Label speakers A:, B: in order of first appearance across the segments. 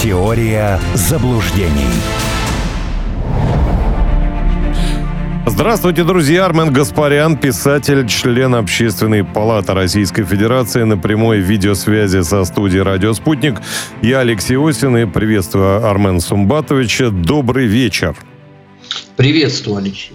A: Теория заблуждений.
B: Здравствуйте, друзья! Армен Гаспарян, писатель, член Общественной палаты Российской Федерации на прямой видеосвязи со студией «Радио Спутник». Я Алексей Осин и приветствую Армен Сумбатовича. Добрый вечер.
C: Приветствую, Алексей.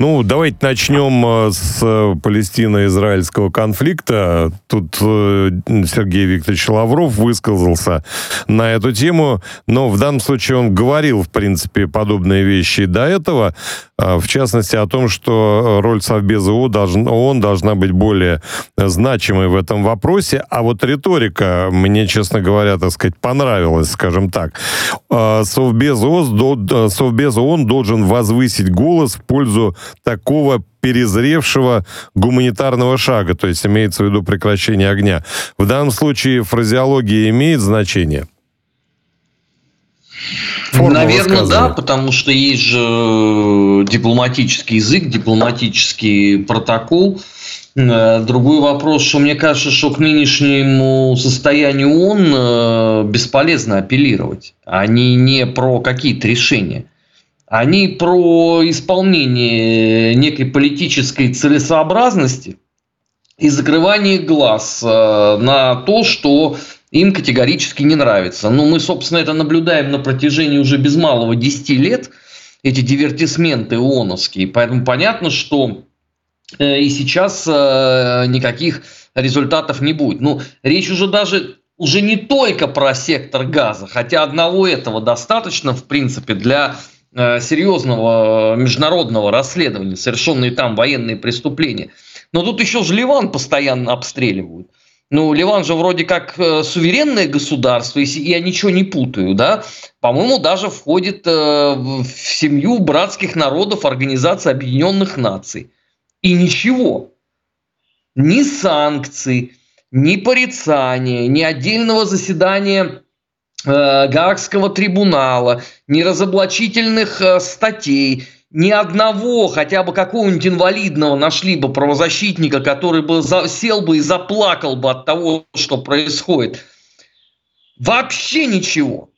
B: Ну, давайте начнем э, с э, палестино-израильского конфликта. Тут э, Сергей Викторович Лавров высказался на эту тему, но в данном случае он говорил, в принципе, подобные вещи до этого, в частности, о том, что роль Совбеза ООН должна быть более значимой в этом вопросе, а вот риторика мне, честно говоря, так сказать, понравилась, скажем так. Совбез ООН должен возвысить голос в пользу такого перезревшего гуманитарного шага, то есть имеется в виду прекращение огня. В данном случае фразеология имеет значение?
C: Форма Наверное, да, потому что есть же э, дипломатический язык, дипломатический протокол. Э, другой вопрос, что мне кажется, что к нынешнему состоянию ООН э, бесполезно апеллировать. Они не про какие-то решения. Они про исполнение некой политической целесообразности и закрывание глаз э, на то, что им категорически не нравится. Ну, мы, собственно, это наблюдаем на протяжении уже без малого 10 лет, эти дивертисменты ООНовские. Поэтому понятно, что э, и сейчас э, никаких результатов не будет. Ну, речь уже даже уже не только про сектор газа, хотя одного этого достаточно, в принципе, для серьезного международного расследования, совершенные там военные преступления. Но тут еще же Ливан постоянно обстреливают. Ну, Ливан же вроде как э, суверенное государство, если я ничего не путаю, да, по-моему, даже входит э, в семью братских народов Организации Объединенных Наций. И ничего. Ни санкций, ни порицания, ни отдельного заседания Э, Гаагского трибунала, ни разоблачительных э, статей, ни одного хотя бы какого-нибудь инвалидного нашли бы правозащитника, который бы сел бы и заплакал бы от того, что происходит. Вообще ничего.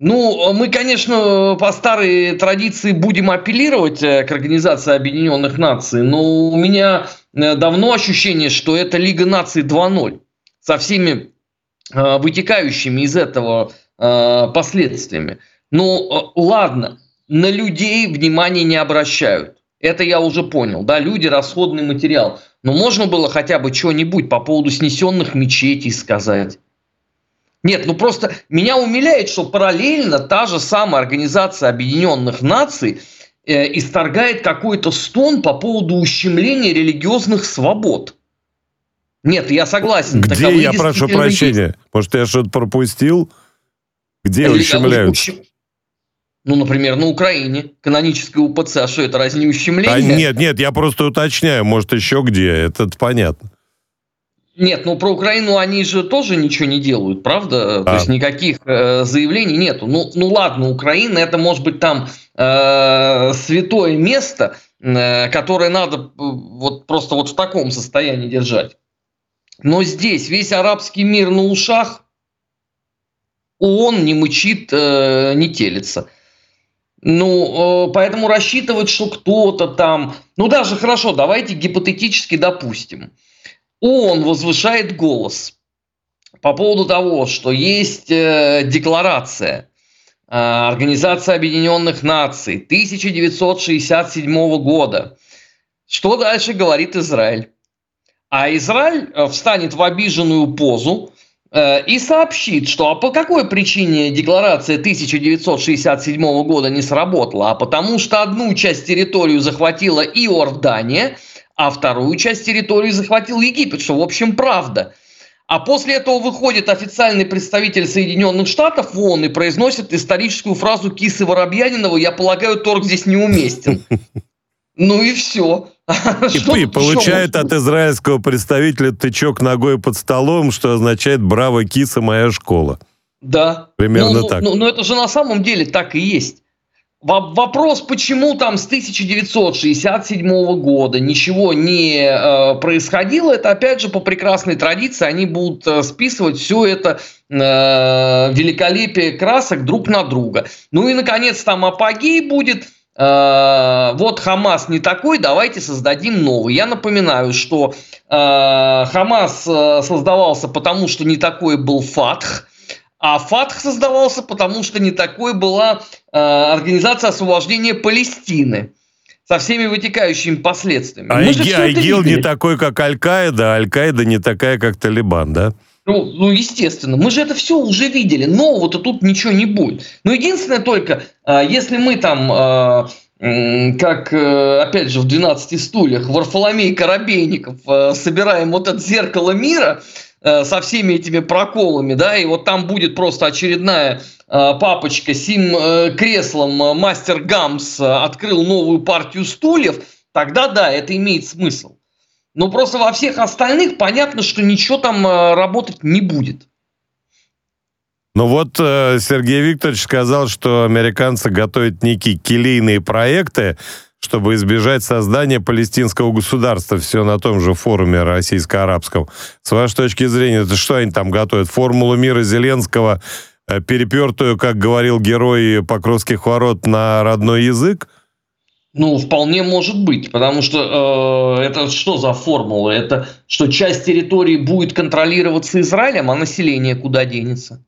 C: Ну, мы, конечно, по старой традиции будем апеллировать э, к Организации Объединенных Наций, но у меня давно ощущение, что это Лига наций 2.0 со всеми Э, вытекающими из этого э, последствиями. Ну, э, ладно, на людей внимания не обращают. Это я уже понял. Да, люди расходный материал. Но можно было хотя бы что-нибудь по поводу снесенных мечетей сказать. Нет, ну просто меня умиляет, что параллельно та же самая Организация Объединенных Наций э, исторгает какой-то стон по поводу ущемления религиозных свобод. Нет, я согласен.
B: Где Таковые я прошу прощения? Есть. Может, я что-то пропустил? Где Или, ущемляют? Ущем...
C: Ну, например, на Украине. Каноническое УПЦ. А что, это разве не ущемление? А,
B: нет, нет, я просто уточняю. Может, еще где. Это понятно.
C: Нет, ну про Украину они же тоже ничего не делают, правда? А. То есть никаких э, заявлений нету. Ну, ну ладно, Украина это может быть там э, святое место, э, которое надо э, вот просто вот в таком состоянии держать. Но здесь весь арабский мир на ушах, ООН не мычит, э, не телится. Ну, э, поэтому рассчитывать, что кто-то там... Ну, даже хорошо, давайте гипотетически допустим. ООН возвышает голос по поводу того, что есть э, декларация Организации Объединенных Наций 1967 года. Что дальше говорит Израиль? А Израиль э, встанет в обиженную позу э, и сообщит, что а по какой причине декларация 1967 года не сработала? А потому что одну часть территории захватила Иордания, а вторую часть территории захватил Египет, что в общем правда. А после этого выходит официальный представитель Соединенных Штатов в ООН и произносит историческую фразу Кисы Воробьянинова «Я полагаю, торг здесь неуместен». Ну и все.
B: И, и получает от израильского представителя тычок ногой под столом, что означает «Браво, киса, моя школа».
C: Да.
B: Примерно
C: ну,
B: так.
C: Ну, ну, это же на самом деле так и есть. Вопрос, почему там с 1967 года ничего не э, происходило, это опять же по прекрасной традиции они будут э, списывать все это э, великолепие красок друг на друга. Ну и наконец там апогей будет. Э, вот Хамас не такой, давайте создадим новый. Я напоминаю, что э, Хамас э, создавался потому, что не такой был Фатх а ФАТХ создавался, потому что не такой была организация освобождения Палестины со всеми вытекающими последствиями.
B: А ИГИЛ не такой, как Аль-Каида, а Аль-Каида не такая, как Талибан, да?
C: Ну, ну, естественно, мы же это все уже видели, нового-то тут ничего не будет. Но единственное только, э, если мы там, э, как, э, опять же, в «12 стульях» Варфоломей Коробейников собираем вот это зеркало мира, Э, со всеми этими проколами, да, и вот там будет просто очередная э, папочка сим э, креслом мастер Гамс открыл новую партию стульев, тогда да, это имеет смысл. Но просто во всех остальных понятно, что ничего там работать не будет.
B: Ну вот Сергей Викторович сказал, что американцы готовят некие келейные проекты, чтобы избежать создания палестинского государства. Все на том же форуме российско-арабском. С вашей точки зрения, это что они там готовят? Формулу мира Зеленского, э, перепертую, как говорил герой Покровских ворот, на родной язык?
C: Ну, вполне может быть, потому что э, это что за формула? Это что часть территории будет контролироваться Израилем, а население куда денется?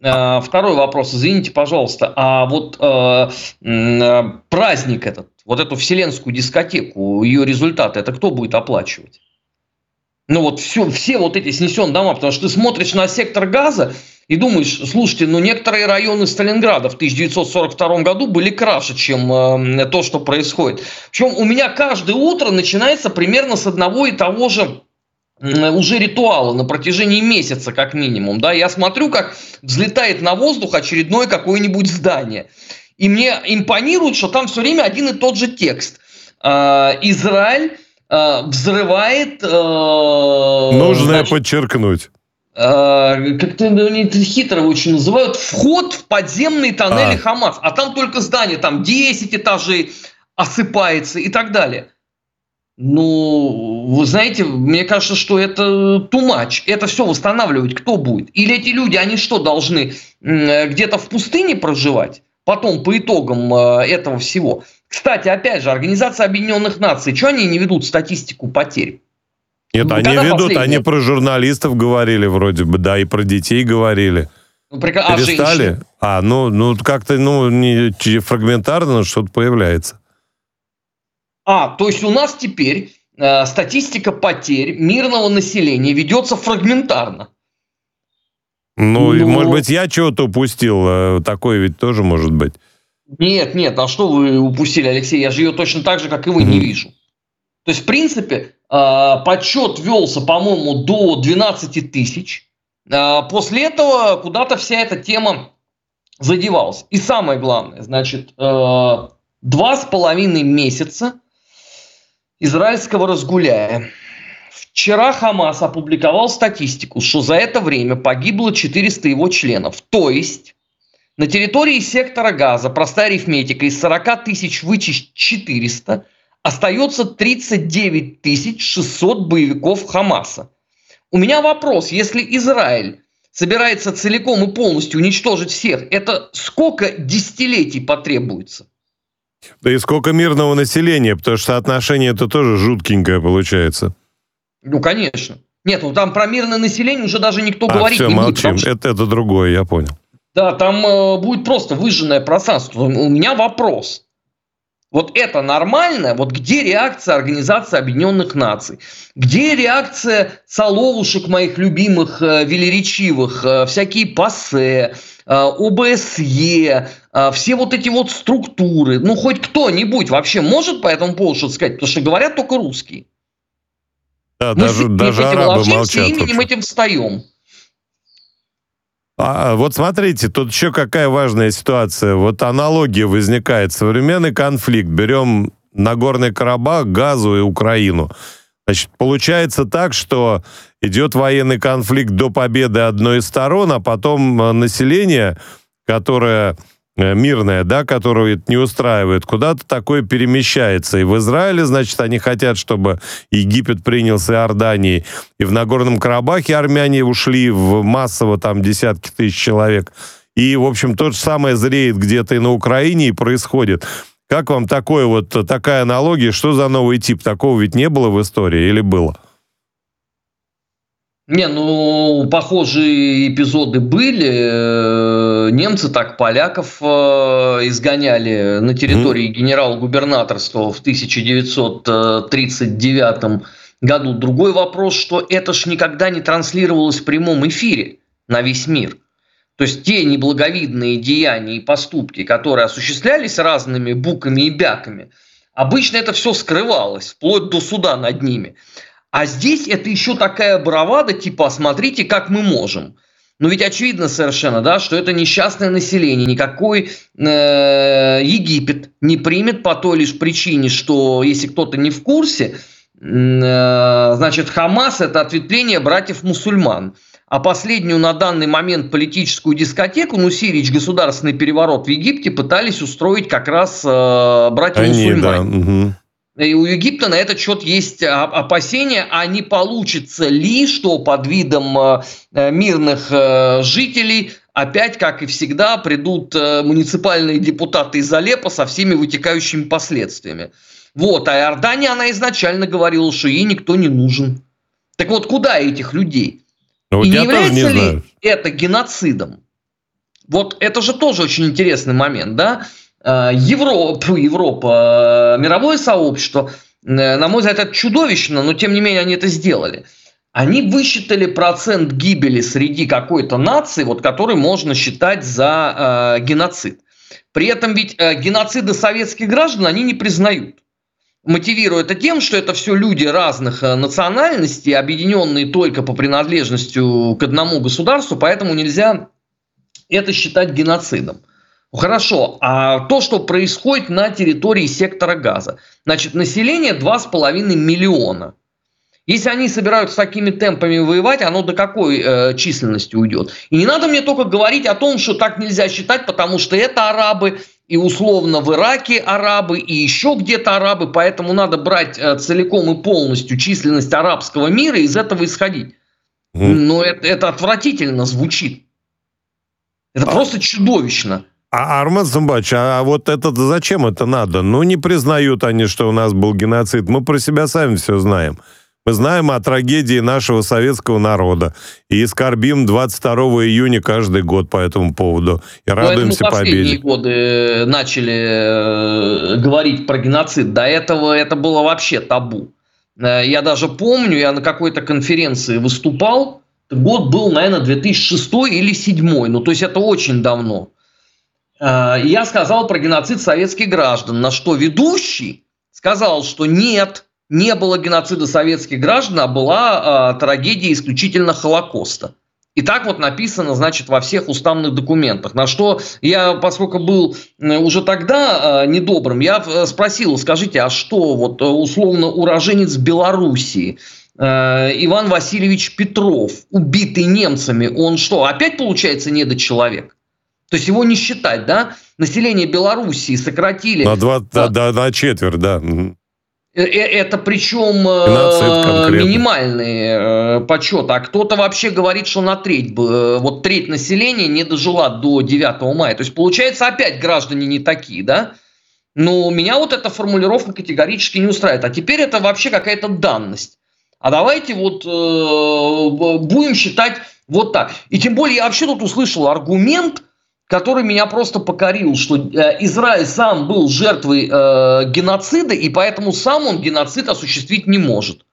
C: Э, второй вопрос, извините, пожалуйста, а вот э, э, праздник этот, вот эту вселенскую дискотеку, ее результаты, это кто будет оплачивать? Ну вот все, все вот эти снесен дома, потому что ты смотришь на сектор газа и думаешь, слушайте, ну некоторые районы Сталинграда в 1942 году были краше, чем э, то, что происходит. Причем у меня каждое утро начинается примерно с одного и того же уже ритуала на протяжении месяца как минимум. Да? Я смотрю, как взлетает на воздух очередное какое-нибудь здание. И мне импонирует, что там все время один и тот же текст. А, Израиль а, взрывает...
B: А, Нужно значит, подчеркнуть.
C: Как-то они хитро очень называют вход в подземные тоннели а. Хамас. А там только здание, там 10 этажей осыпается и так далее. Ну, вы знаете, мне кажется, что это тумач. Это все восстанавливать кто будет? Или эти люди, они что, должны где-то в пустыне проживать? потом по итогам э, этого всего. Кстати, опять же, Организация Объединенных Наций, что они не ведут статистику потерь?
B: Нет, ну, они ведут, последний... они про журналистов говорили вроде бы, да, и про детей говорили. Ну, при... А Перестали? А, а, ну, ну как-то, ну, не фрагментарно что-то появляется.
C: А, то есть у нас теперь э, статистика потерь мирного населения ведется фрагментарно.
B: Ну, ну, может быть, я чего-то упустил. Э, такое ведь тоже может быть.
C: Нет, нет, а что вы упустили, Алексей? Я же ее точно так же, как и вы, mm-hmm. не вижу. То есть, в принципе, э, подсчет велся, по-моему, до 12 тысяч. Э, после этого куда-то вся эта тема задевалась. И самое главное, значит, два с половиной месяца израильского разгуляя. Вчера Хамас опубликовал статистику, что за это время погибло 400 его членов. То есть на территории сектора газа, простая арифметика, из 40 тысяч вычесть 400, остается 39 600 боевиков Хамаса. У меня вопрос, если Израиль собирается целиком и полностью уничтожить всех, это сколько десятилетий потребуется?
B: Да и сколько мирного населения, потому что соотношение это тоже жуткенькое получается.
C: Ну, конечно. Нет, ну там про мирное население уже даже никто а, говорить все, не
B: молчим. будет. Это, это другое, я понял.
C: Да, там э, будет просто выжженное пространство. У меня вопрос. Вот это нормально? Вот где реакция Организации Объединенных Наций? Где реакция соловушек моих любимых, э, велеречивых, э, всякие ПАСЕ, э, ОБСЕ, э, все вот эти вот структуры? Ну, хоть кто-нибудь вообще может по этому поводу что-то сказать? Потому что говорят только русские.
B: Да, Мы даже, даже арабы молчат.
C: именем этим встаем.
B: А, вот смотрите, тут еще какая важная ситуация. Вот аналогия возникает. Современный конфликт. Берем Нагорный Карабах, Газу и Украину. Значит, получается так, что идет военный конфликт до победы одной из сторон, а потом э, население, которое мирная, да, которую это не устраивает, куда-то такое перемещается. И в Израиле, значит, они хотят, чтобы Египет принялся Иорданией. И в Нагорном Карабахе армяне ушли в массово там десятки тысяч человек. И, в общем, то же самое зреет где-то и на Украине и происходит. Как вам такое вот, такая аналогия? Что за новый тип? Такого ведь не было в истории или было?
C: Не, ну, похожие эпизоды были. Э, немцы так поляков э, изгоняли на территории mm. генерал-губернаторства в 1939 году. Другой вопрос, что это ж никогда не транслировалось в прямом эфире на весь мир. То есть те неблаговидные деяния и поступки, которые осуществлялись разными буками и бяками, обычно это все скрывалось, вплоть до суда над ними. А здесь это еще такая бравада, типа, смотрите, как мы можем. Но ведь очевидно совершенно, да, что это несчастное население, никакой э, Египет не примет по той лишь причине, что если кто-то не в курсе, э, значит, Хамас это ответвление братьев-мусульман. А последнюю на данный момент политическую дискотеку, ну, Сирич, государственный переворот в Египте, пытались устроить как раз э, братья-мусульмане. Да, угу. И у Египта на этот счет есть опасения, а не получится ли, что под видом э, э, мирных э, жителей опять, как и всегда, придут муниципальные депутаты из Алеппо со всеми вытекающими последствиями. Вот, а Иордания, она изначально говорила, что ей никто не нужен. Так вот, куда этих людей? Ну, и не является не ли знаю. это геноцидом? Вот это же тоже очень интересный момент, да? Э, Европа, Европа, мировое сообщество, э, на мой взгляд, это чудовищно, но тем не менее они это сделали. Они высчитали процент гибели среди какой-то нации, вот, который можно считать за э, геноцид. При этом ведь э, геноциды советских граждан они не признают. Мотивируя это тем, что это все люди разных э, национальностей, объединенные только по принадлежности к одному государству, поэтому нельзя это считать геноцидом. Хорошо, а то, что происходит на территории сектора газа. Значит, население 2,5 миллиона. Если они собираются такими темпами воевать, оно до какой э, численности уйдет? И не надо мне только говорить о том, что так нельзя считать, потому что это арабы, и условно в Ираке арабы, и еще где-то арабы, поэтому надо брать э, целиком и полностью численность арабского мира и из этого исходить. Mm. Но это, это отвратительно звучит. Это а... просто чудовищно.
B: А, Арман Самбач, а вот это зачем это надо? Ну, не признают они, что у нас был геноцид. Мы про себя сами все знаем. Мы знаем о трагедии нашего советского народа и скорбим 22 июня каждый год по этому поводу. И ну, радуемся
C: победе. последние годы начали э, говорить про геноцид. До этого это было вообще табу. Э, я даже помню, я на какой-то конференции выступал. Год был, наверное, 2006 или 2007. Ну, то есть это очень давно. Э, я сказал про геноцид советских граждан, на что ведущий сказал, что нет, не было геноцида советских граждан, а была э, трагедия исключительно Холокоста. И так вот написано, значит, во всех уставных документах. На что я, поскольку был э, уже тогда э, недобрым, я э, спросил, скажите, а что вот условно уроженец Белоруссии, Иван Васильевич Петров, убитый немцами, он что, опять получается недочеловек? То есть его не считать, да? Население Белоруссии сократили...
B: На, два, а, да, на четверть, да.
C: Э, э, это причем э, минимальный почет, а кто-то вообще говорит, что на треть, вот треть населения не дожила до 9 мая. То есть получается опять граждане не такие, да? Но меня вот эта формулировка категорически не устраивает. А теперь это вообще какая-то данность. А давайте вот будем считать вот так. И тем более я вообще тут услышал аргумент, который меня просто покорил, что э, Израиль сам был жертвой э, геноцида, и поэтому сам он геноцид осуществить не может.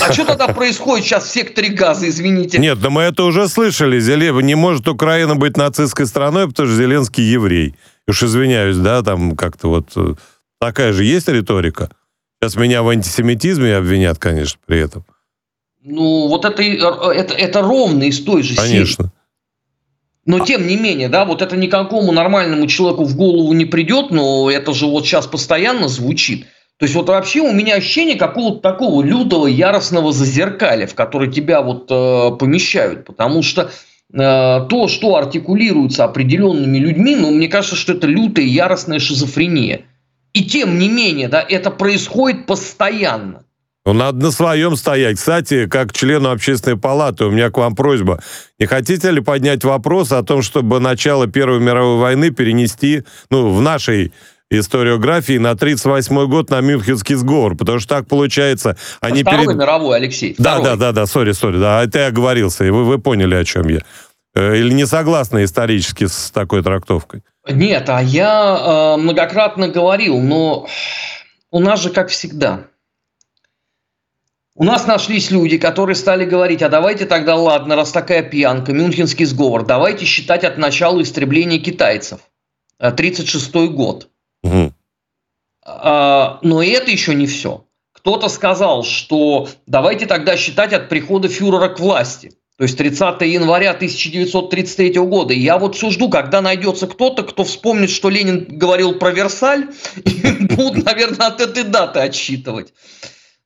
C: А что тогда происходит сейчас в секторе газа, извините?
B: Нет, да мы это уже слышали. Зелев, не может Украина быть нацистской страной, потому что Зеленский еврей. Уж извиняюсь, да, там как-то вот э, такая же есть риторика. Сейчас меня в антисемитизме обвинят, конечно, при этом.
C: Ну, вот это, э, это, это ровно из той же
B: Конечно.
C: Серии. Но тем не менее, да, вот это никакому нормальному человеку в голову не придет, но это же вот сейчас постоянно звучит. То есть вот вообще у меня ощущение какого-то такого лютого яростного зазеркаля, в который тебя вот э, помещают, потому что то, что артикулируется определенными людьми, ну, мне кажется, что это лютая яростная шизофрения. И тем не менее, да, это происходит постоянно.
B: Ну, надо на своем стоять. Кстати, как члену общественной палаты, у меня к вам просьба. Не хотите ли поднять вопрос о том, чтобы начало Первой мировой войны перенести, ну, в нашей историографии на 38 год на Мюнхенский сговор, потому что так получается...
C: Они Второй перед... мировой, Алексей.
B: Да, да, да, да, сори, сори, да, это я оговорился, и вы, вы поняли, о чем я. Э, или не согласны исторически с такой трактовкой?
C: Нет, а я э, многократно говорил, но у нас же как всегда – у нас нашлись люди, которые стали говорить, а давайте тогда, ладно, раз такая пьянка, Мюнхенский сговор, давайте считать от начала истребления китайцев. 1936 э, год. Угу. А, но и это еще не все. Кто-то сказал, что давайте тогда считать от прихода фюрера к власти. То есть 30 января 1933 года. И я вот все жду, когда найдется кто-то, кто вспомнит, что Ленин говорил про Версаль, и будут, наверное, от этой даты отсчитывать.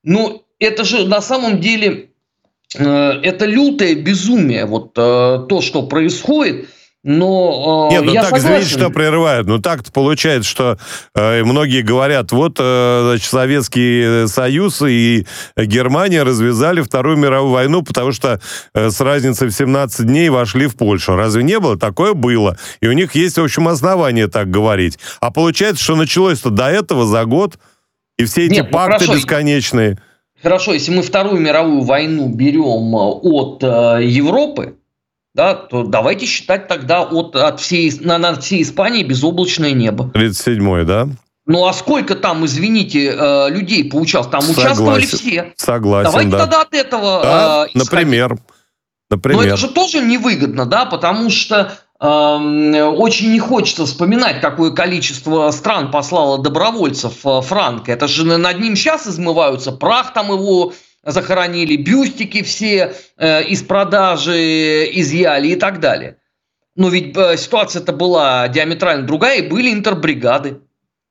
C: Ну, это же на самом деле э, это лютое безумие, вот э, то, что происходит. Но
B: э, Нет, ну я так, согласен. извините, что прерывают. Ну так получается, что э, многие говорят, вот э, значит, Советский Союз и Германия развязали Вторую мировую войну, потому что э, с разницей в 17 дней вошли в Польшу. Разве не было? Такое было. И у них есть, в общем, основания так говорить. А получается, что началось-то до этого за год, и все эти Нет, ну пакты ну, бесконечные.
C: Хорошо, если мы Вторую мировую войну берем э, от э, Европы, да, то давайте считать тогда от, от всей, на, на всей Испании безоблачное небо.
B: 37-й, да?
C: Ну а сколько там, извините, э, людей поучаствовало? Там Согласен. участвовали все.
B: Согласен,
C: Давайте да. тогда от этого
B: да, э, например.
C: Например. Но это же тоже невыгодно, да, потому что очень не хочется вспоминать, какое количество стран послало добровольцев э, Франко. Это же над ним сейчас измываются, прах там его захоронили, бюстики все э, из продажи изъяли и так далее. Но ведь э, ситуация-то была диаметрально другая, и были интербригады.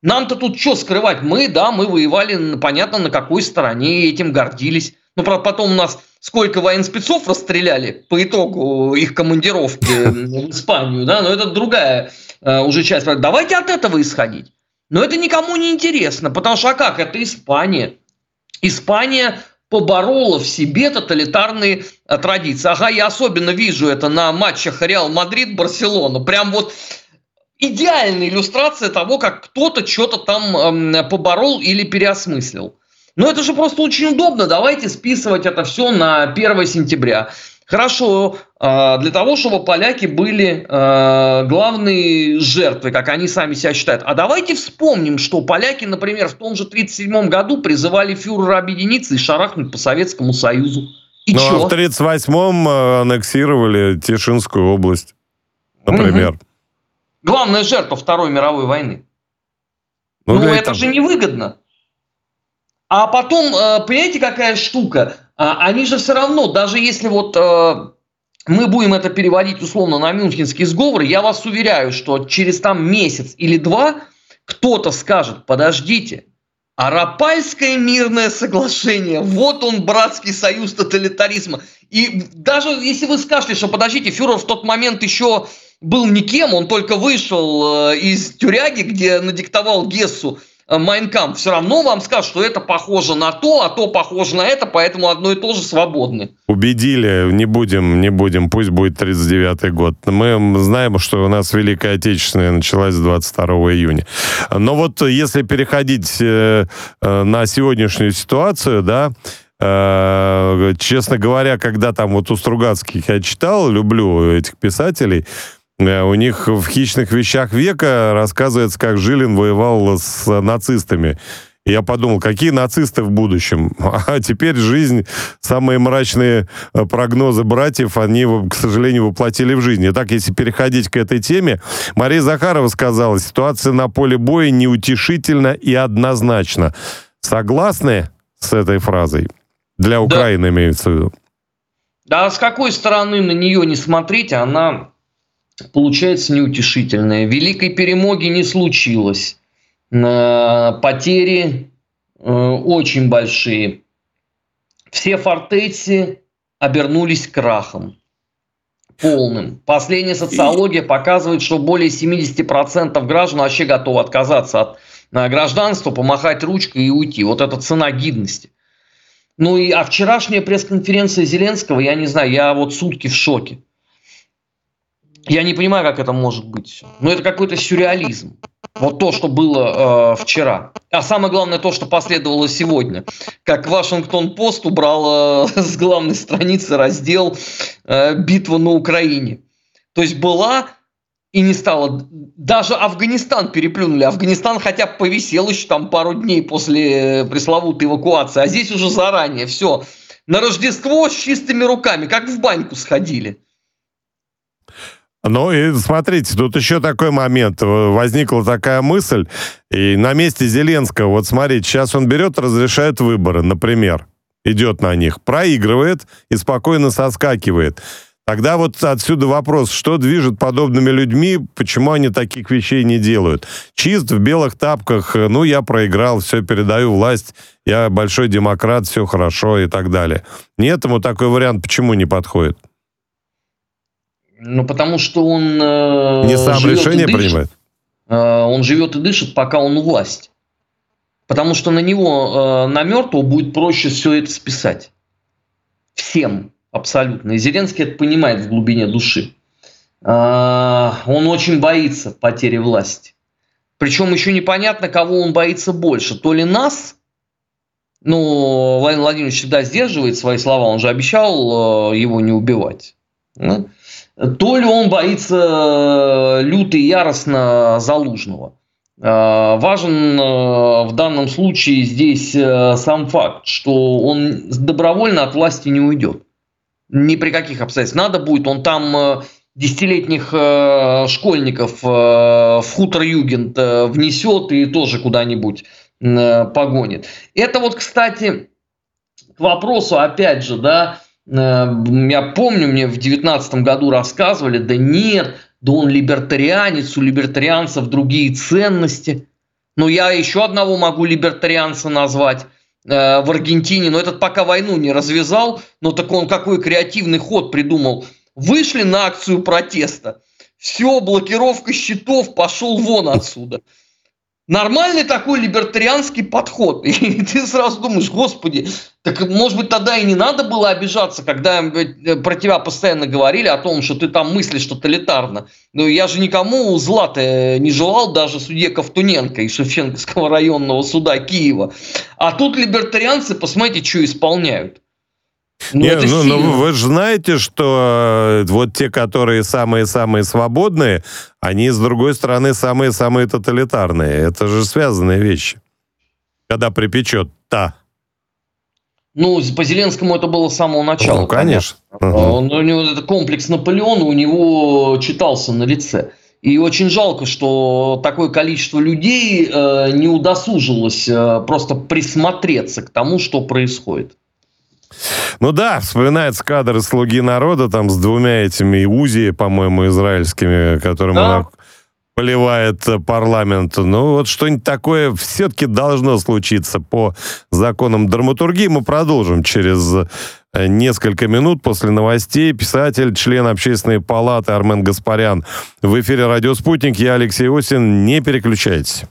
C: Нам-то тут что скрывать? Мы, да, мы воевали, понятно, на какой стороне, и этим гордились. Но правда, потом у нас сколько военспецов расстреляли по итогу их командировки в Испанию, да, но это другая э, уже часть. Давайте от этого исходить. Но это никому не интересно, потому что а как? Это Испания. Испания поборола в себе тоталитарные э, традиции. Ага, я особенно вижу это на матчах Реал Мадрид-Барселона. Прям вот идеальная иллюстрация того, как кто-то что-то там э, поборол или переосмыслил. Но это же просто очень удобно. Давайте списывать это все на 1 сентября. Хорошо, а, для того, чтобы поляки были а, главной жертвой, как они сами себя считают. А давайте вспомним, что поляки, например, в том же 1937 году призывали фюрера объединиться и шарахнуть по Советскому Союзу. И
B: ну, а в 1938-м а, аннексировали Тишинскую область, например. Угу.
C: Главная жертва Второй мировой войны. Ну, ну это, это же невыгодно. А потом, э, понимаете, какая штука? А, они же все равно, даже если вот э, мы будем это переводить условно на Мюнхенский сговор, я вас уверяю, что через там месяц или два кто-то скажет, подождите, а Рапальское мирное соглашение, вот он, братский союз тоталитаризма. И даже если вы скажете, что подождите, фюрер в тот момент еще был никем, он только вышел э, из тюряги, где надиктовал Гессу Майнкам все равно вам скажут, что это похоже на то, а то похоже на это, поэтому одно и то же свободны.
B: Убедили, не будем, не будем, пусть будет 39-й год. Мы знаем, что у нас Великая Отечественная началась 22 июня. Но вот если переходить э, э, на сегодняшнюю ситуацию, да, э, честно говоря, когда там вот у Стругацких я читал, люблю этих писателей, Э, у них в «Хищных вещах века» рассказывается, как Жилин воевал с нацистами. Я подумал, какие нацисты в будущем? А теперь жизнь, самые мрачные э, прогнозы братьев, они, к сожалению, воплотили в жизнь. Итак, если переходить к этой теме, Мария Захарова сказала, ситуация на поле боя неутешительна и однозначна. Согласны с этой фразой? Для Украины да. имеется в виду.
C: Да, с какой стороны на нее не смотреть, она получается неутешительное. Великой перемоги не случилось. Потери э, очень большие. Все фортеции обернулись крахом. Полным. Последняя социология показывает, что более 70% граждан вообще готовы отказаться от э, гражданства, помахать ручкой и уйти. Вот это цена гидности. Ну и а вчерашняя пресс-конференция Зеленского, я не знаю, я вот сутки в шоке. Я не понимаю, как это может быть. Но это какой-то сюрреализм. Вот то, что было э, вчера. А самое главное то, что последовало сегодня. Как Вашингтон-Пост убрал э, с главной страницы раздел э, «Битва на Украине». То есть была и не стало. Даже Афганистан переплюнули. Афганистан хотя бы повисел еще там пару дней после пресловутой эвакуации. А здесь уже заранее все. На Рождество с чистыми руками, как в баньку сходили.
B: Ну и смотрите, тут еще такой момент. Возникла такая мысль, и на месте Зеленского, вот смотрите, сейчас он берет, разрешает выборы, например, идет на них, проигрывает и спокойно соскакивает. Тогда вот отсюда вопрос, что движет подобными людьми, почему они таких вещей не делают? Чист в белых тапках, ну, я проиграл, все, передаю власть, я большой демократ, все хорошо и так далее. Нет, ему такой вариант почему не подходит?
C: Ну, потому что он... Э,
B: не сам решение принимает?
C: Э, он живет и дышит, пока он у власти. Потому что на него, э, на мертвого, будет проще все это списать. Всем абсолютно. И Зеленский это понимает в глубине души. Э, он очень боится потери власти. Причем еще непонятно, кого он боится больше. То ли нас, ну, Владимир Владимирович всегда сдерживает свои слова, он же обещал э, его не убивать. Да? То ли он боится э, люто и яростно Залужного. Э, важен э, в данном случае здесь сам факт, что он добровольно от власти не уйдет. Ни при каких обстоятельствах. Надо будет, он там десятилетних школьников в хутор Югент внесет и тоже куда-нибудь погонит. Это вот, кстати, к вопросу, опять же, да, я помню, мне в девятнадцатом году рассказывали, да нет, да он либертарианец, у либертарианцев другие ценности. Но я еще одного могу либертарианца назвать э, в Аргентине, но этот пока войну не развязал, но так он какой креативный ход придумал. Вышли на акцию протеста, все, блокировка счетов, пошел вон отсюда. Нормальный такой либертарианский подход. И ты сразу думаешь, господи, так может быть тогда и не надо было обижаться, когда э, про тебя постоянно говорили о том, что ты там мыслишь тоталитарно. Но я же никому зла-то не желал, даже судье Ковтуненко из Шевченковского районного суда Киева. А тут либертарианцы, посмотрите, что исполняют.
B: Ну, Нет, ну, ну вы же знаете, что э, вот те, которые самые-самые свободные, они, с другой стороны, самые-самые тоталитарные. Это же связанные вещи. Когда припечет та.
C: Ну, по Зеленскому это было с самого начала.
B: Ну, конечно.
C: Угу. Он, у него этот комплекс Наполеона у него читался на лице. И очень жалко, что такое количество людей э, не удосужилось э, просто присмотреться к тому, что происходит.
B: Ну да, вспоминается кадр «Слуги народа» там с двумя этими УЗИ, по-моему, израильскими, которым да. она поливает парламент. Ну вот что-нибудь такое все-таки должно случиться по законам драматургии. Мы продолжим через э, несколько минут после новостей. Писатель, член общественной палаты Армен Гаспарян в эфире «Радио Спутник». Я Алексей Осин. Не переключайтесь.